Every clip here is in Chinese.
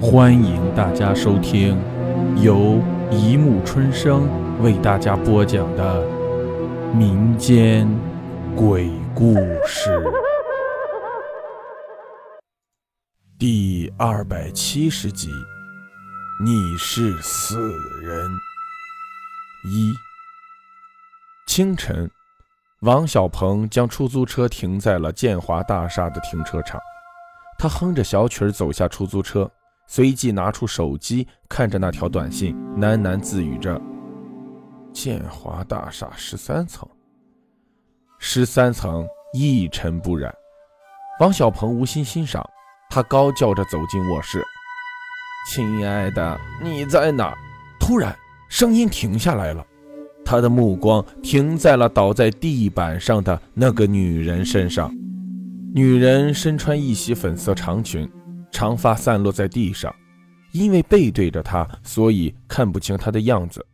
欢迎大家收听由一木春生为大家播讲的民间鬼故事第二百七十集：你是死人。一清晨，王小鹏将出租车停在了建华大厦的停车场，他哼着小曲儿走下出租车。随即拿出手机看着那条短信，喃喃自语着：“建华大厦十三层，十三层一尘不染。”王小鹏无心欣赏，他高叫着走进卧室：“亲爱的，你在哪？”突然，声音停下来了，他的目光停在了倒在地板上的那个女人身上。女人身穿一袭粉色长裙。长发散落在地上，因为背对着他，所以看不清她的样子。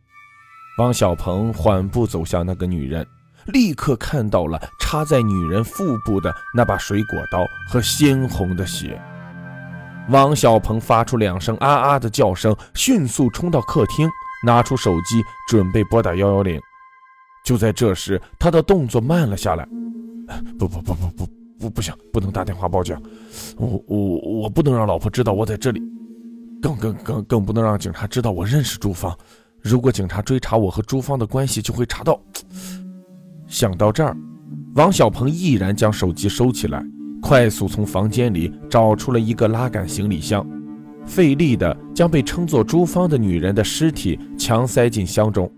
王小鹏缓步走向那个女人，立刻看到了插在女人腹部的那把水果刀和鲜红的血。王小鹏发出两声啊啊的叫声，迅速冲到客厅，拿出手机准备拨打幺幺零。就在这时，他的动作慢了下来。不不不不不。不不行，不能打电话报警，我我我不能让老婆知道我在这里，更更更更不能让警察知道我认识朱芳。如果警察追查我和朱芳的关系，就会查到。想到这儿，王小鹏毅然将手机收起来，快速从房间里找出了一个拉杆行李箱，费力的将被称作朱芳的女人的尸体强塞进箱中，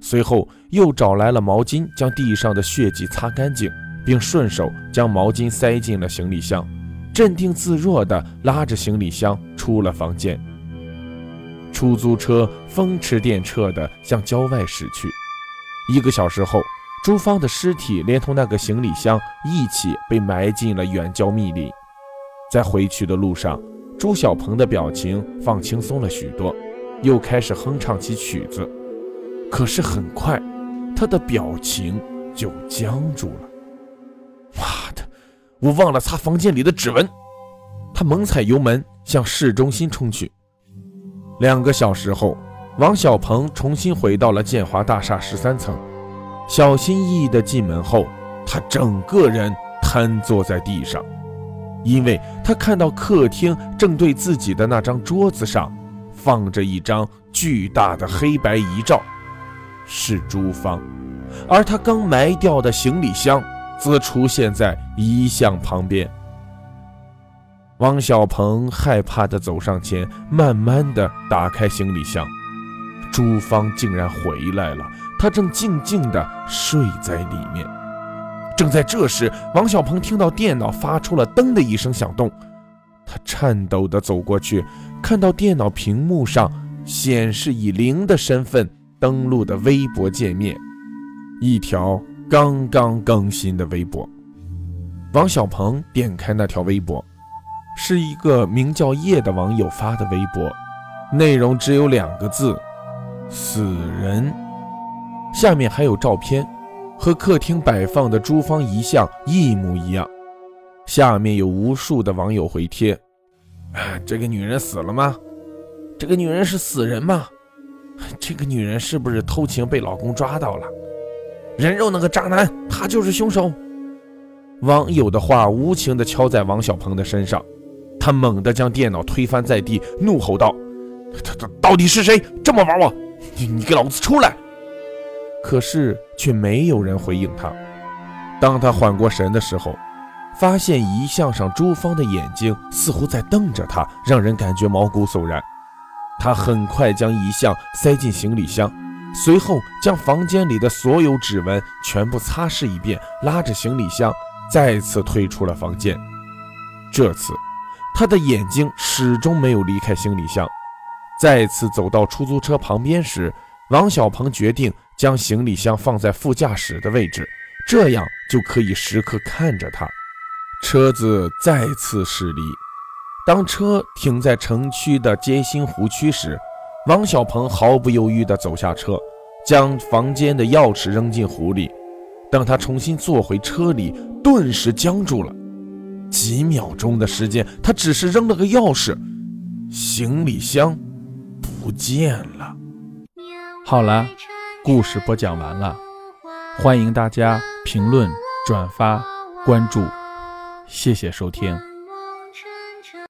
随后又找来了毛巾，将地上的血迹擦干净。并顺手将毛巾塞进了行李箱，镇定自若地拉着行李箱出了房间。出租车风驰电掣地向郊外驶去。一个小时后，朱芳的尸体连同那个行李箱一起被埋进了远郊密林。在回去的路上，朱小鹏的表情放轻松了许多，又开始哼唱起曲子。可是很快，他的表情就僵住了。我忘了擦房间里的指纹。他猛踩油门向市中心冲去。两个小时后，王小鹏重新回到了建华大厦十三层。小心翼翼地进门后，他整个人瘫坐在地上，因为他看到客厅正对自己的那张桌子上放着一张巨大的黑白遗照，是朱芳，而他刚埋掉的行李箱。则出现在遗像旁边。王小鹏害怕地走上前，慢慢地打开行李箱。朱芳竟然回来了，她正静静地睡在里面。正在这时，王小鹏听到电脑发出了“噔”的一声响动，他颤抖地走过去，看到电脑屏幕上显示以零的身份登录的微博界面，一条。刚刚更新的微博，王小鹏点开那条微博，是一个名叫叶的网友发的微博，内容只有两个字：死人。下面还有照片，和客厅摆放的朱芳遗像一模一样。下面有无数的网友回帖：这个女人死了吗？这个女人是死人吗？这个女人是不是偷情被老公抓到了？人肉那个渣男，他就是凶手。网友的话无情地敲在王小鹏的身上，他猛地将电脑推翻在地，怒吼道：“他他到底是谁这么玩我？你你给老子出来！”可是却没有人回应他。当他缓过神的时候，发现遗像上朱芳的眼睛似乎在瞪着他，让人感觉毛骨悚然。他很快将遗像塞进行李箱。随后将房间里的所有指纹全部擦拭一遍，拉着行李箱再次退出了房间。这次，他的眼睛始终没有离开行李箱。再次走到出租车旁边时，王小鹏决定将行李箱放在副驾驶的位置，这样就可以时刻看着他。车子再次驶离，当车停在城区的街心湖区时。王小鹏毫不犹豫地走下车，将房间的钥匙扔进湖里。等他重新坐回车里，顿时僵住了。几秒钟的时间，他只是扔了个钥匙，行李箱不见了。好了，故事播讲完了，欢迎大家评论、转发、关注，谢谢收听。